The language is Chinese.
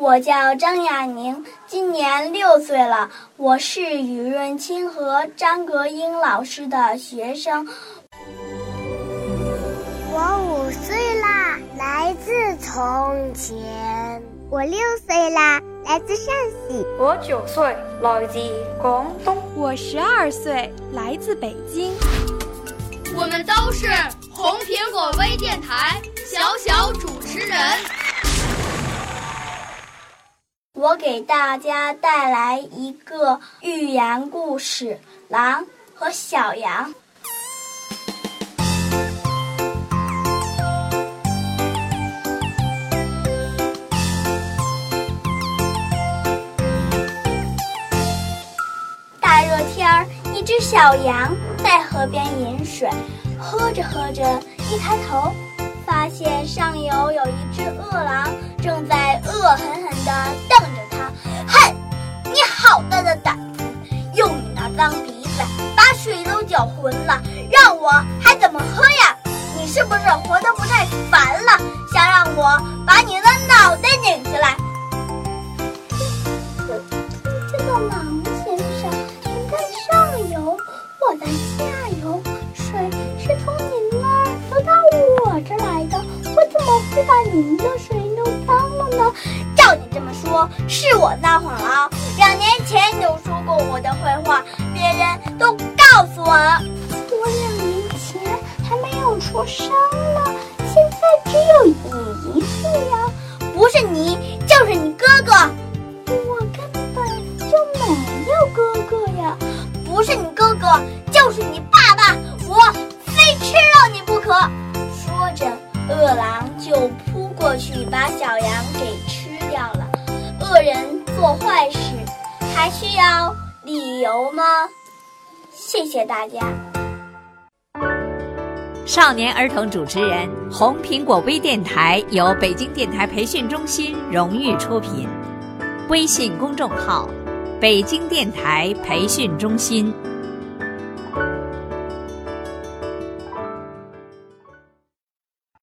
我叫张亚宁，今年六岁了，我是雨润清和张格英老师的学生。我五岁啦，来自从前。我六岁啦，来自陕西。我九岁，来自广东。我十二岁，来自北京。我们都是红苹果微电台小小主持人。给大家带来一个寓言故事《狼和小羊》。大热天，一只小羊在河边饮水，喝着喝着，一抬头，发现上游有一只饿狼正在恶狠狠地瞪着。好大的胆子！用你那脏鼻子把水都搅浑了，让我还怎么喝呀？你是不是活得不耐烦了，想让我把你的脑袋拧下来？这个狼先生，您在上游，我在下游，水是从您那儿流到我这来的，我怎么会把您的水照你这么说，是我撒谎了。两年前你就说过我的坏话，别人都告诉我了。我两年前还没有出生呢，现在只有一次呀。不是你，就是你哥哥。我根本就没有哥哥呀。不是你哥哥，就是你爸爸。我非吃了你不可。说着，饿狼就扑过去把小羊。人做坏事还需要理由吗？谢谢大家。少年儿童主持人，红苹果微电台由北京电台培训中心荣誉出品，微信公众号：北京电台培训中心。